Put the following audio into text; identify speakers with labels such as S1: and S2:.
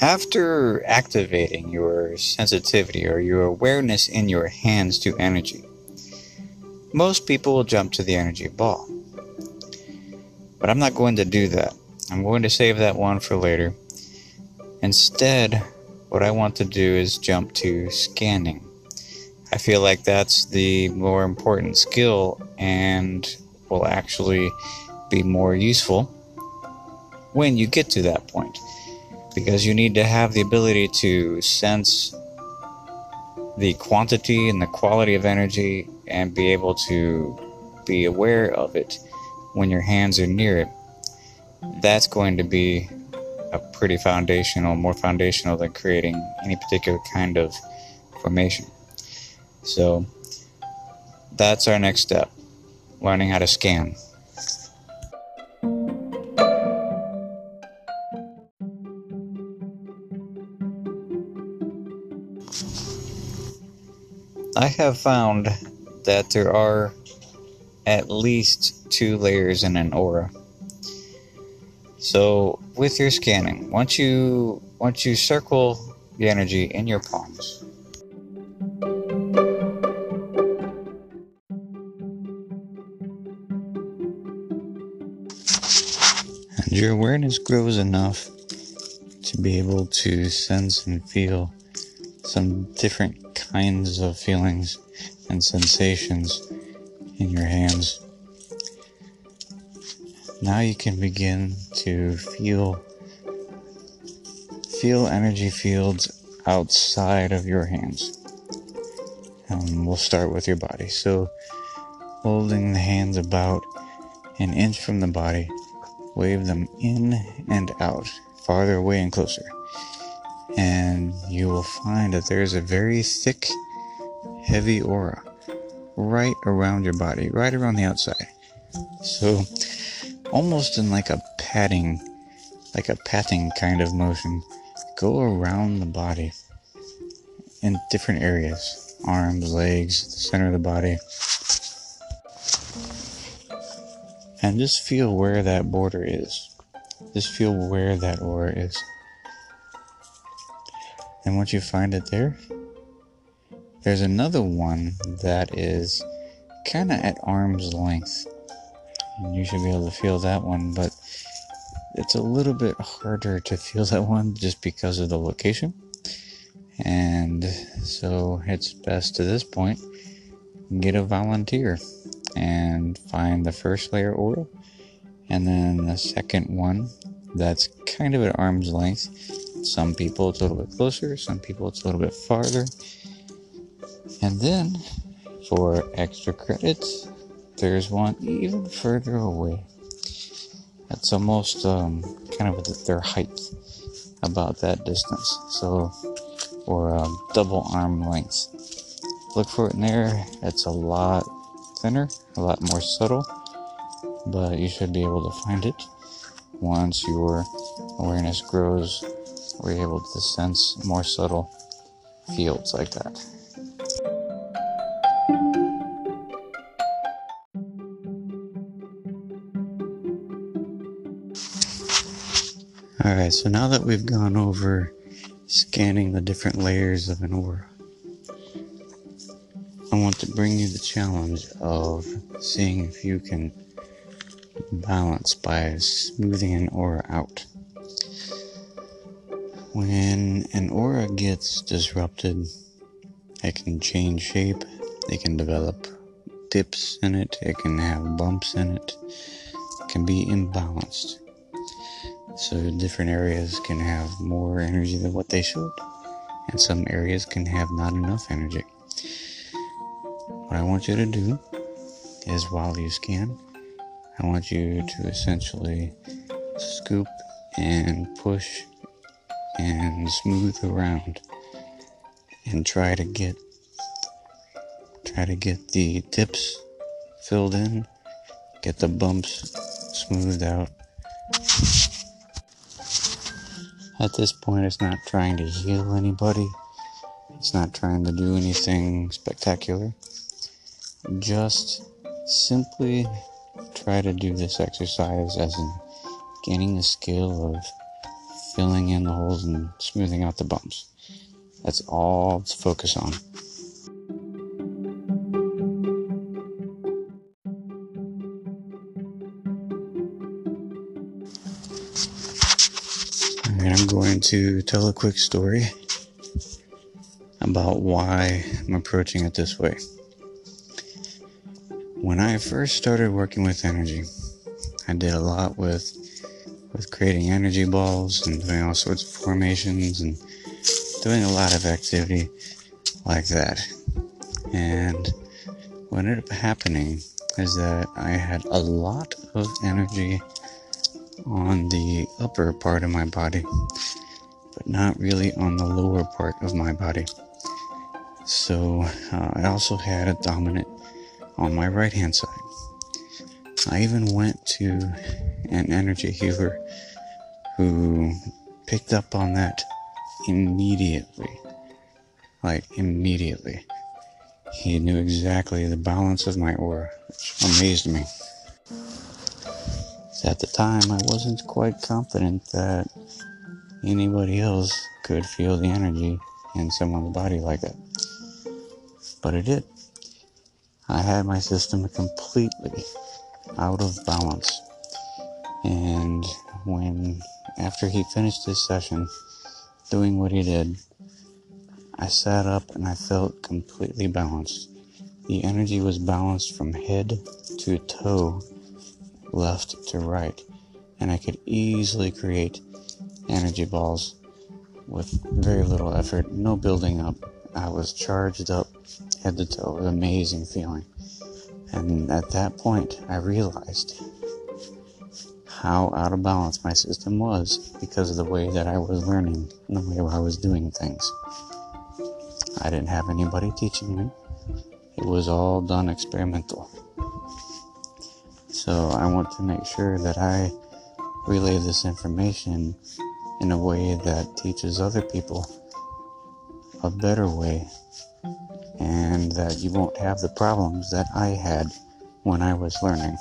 S1: After activating your sensitivity or your awareness in your hands to energy, most people will jump to the energy ball. But I'm not going to do that. I'm going to save that one for later. Instead, what I want to do is jump to scanning. I feel like that's the more important skill and will actually be more useful when you get to that point. Because you need to have the ability to sense the quantity and the quality of energy and be able to be aware of it when your hands are near it. That's going to be a pretty foundational, more foundational than creating any particular kind of formation. So that's our next step learning how to scan. I have found that there are at least two layers in an aura. So with your scanning, once you once you circle the energy in your palms, and your awareness grows enough to be able to sense and feel some different kinds of feelings and sensations in your hands. Now you can begin to feel feel energy fields outside of your hands. Um, we'll start with your body. So, holding the hands about an inch from the body, wave them in and out, farther away and closer and you will find that there's a very thick, heavy aura right around your body, right around the outside. So, almost in like a patting, like a patting kind of motion, go around the body in different areas arms, legs, the center of the body. And just feel where that border is. Just feel where that aura is. And once you find it there, there's another one that is kind of at arm's length. And you should be able to feel that one, but it's a little bit harder to feel that one just because of the location. And so it's best to this point get a volunteer and find the first layer aura and then the second one that's kind of at arm's length some people it's a little bit closer, some people it's a little bit farther. And then for extra credits, there's one even further away. That's almost um, kind of their height, about that distance. So, or um, double arm length. Look for it in there. It's a lot thinner, a lot more subtle, but you should be able to find it once your awareness grows we're able to sense more subtle fields like that. Alright, so now that we've gone over scanning the different layers of an aura, I want to bring you the challenge of seeing if you can balance by smoothing an aura out. When an aura gets disrupted, it can change shape, it can develop dips in it, it can have bumps in it, it can be imbalanced. So, different areas can have more energy than what they should, and some areas can have not enough energy. What I want you to do is while you scan, I want you to essentially scoop and push and smooth around and try to get try to get the tips filled in, get the bumps smoothed out. At this point, it's not trying to heal anybody. It's not trying to do anything spectacular. Just simply try to do this exercise as in gaining the skill of filling in the holes and smoothing out the bumps. That's all to focus on. Alright, I'm going to tell a quick story about why I'm approaching it this way. When I first started working with energy, I did a lot with with creating energy balls and doing all sorts of formations and doing a lot of activity like that. And what ended up happening is that I had a lot of energy on the upper part of my body, but not really on the lower part of my body. So uh, I also had a dominant on my right hand side. I even went to an energy healer who picked up on that immediately. Like, immediately. He knew exactly the balance of my aura, which amazed me. At the time, I wasn't quite confident that anybody else could feel the energy in someone's body like that. But it did. I had my system completely out of balance. And when, after he finished his session, doing what he did, I sat up and I felt completely balanced. The energy was balanced from head to toe, left to right, and I could easily create energy balls with very little effort, no building up. I was charged up head to toe. Was an amazing feeling. And at that point, I realized how out of balance my system was because of the way that I was learning and the way I was doing things. I didn't have anybody teaching me, it was all done experimental. So I want to make sure that I relay this information in a way that teaches other people a better way and that you won't have the problems that I had when I was learning.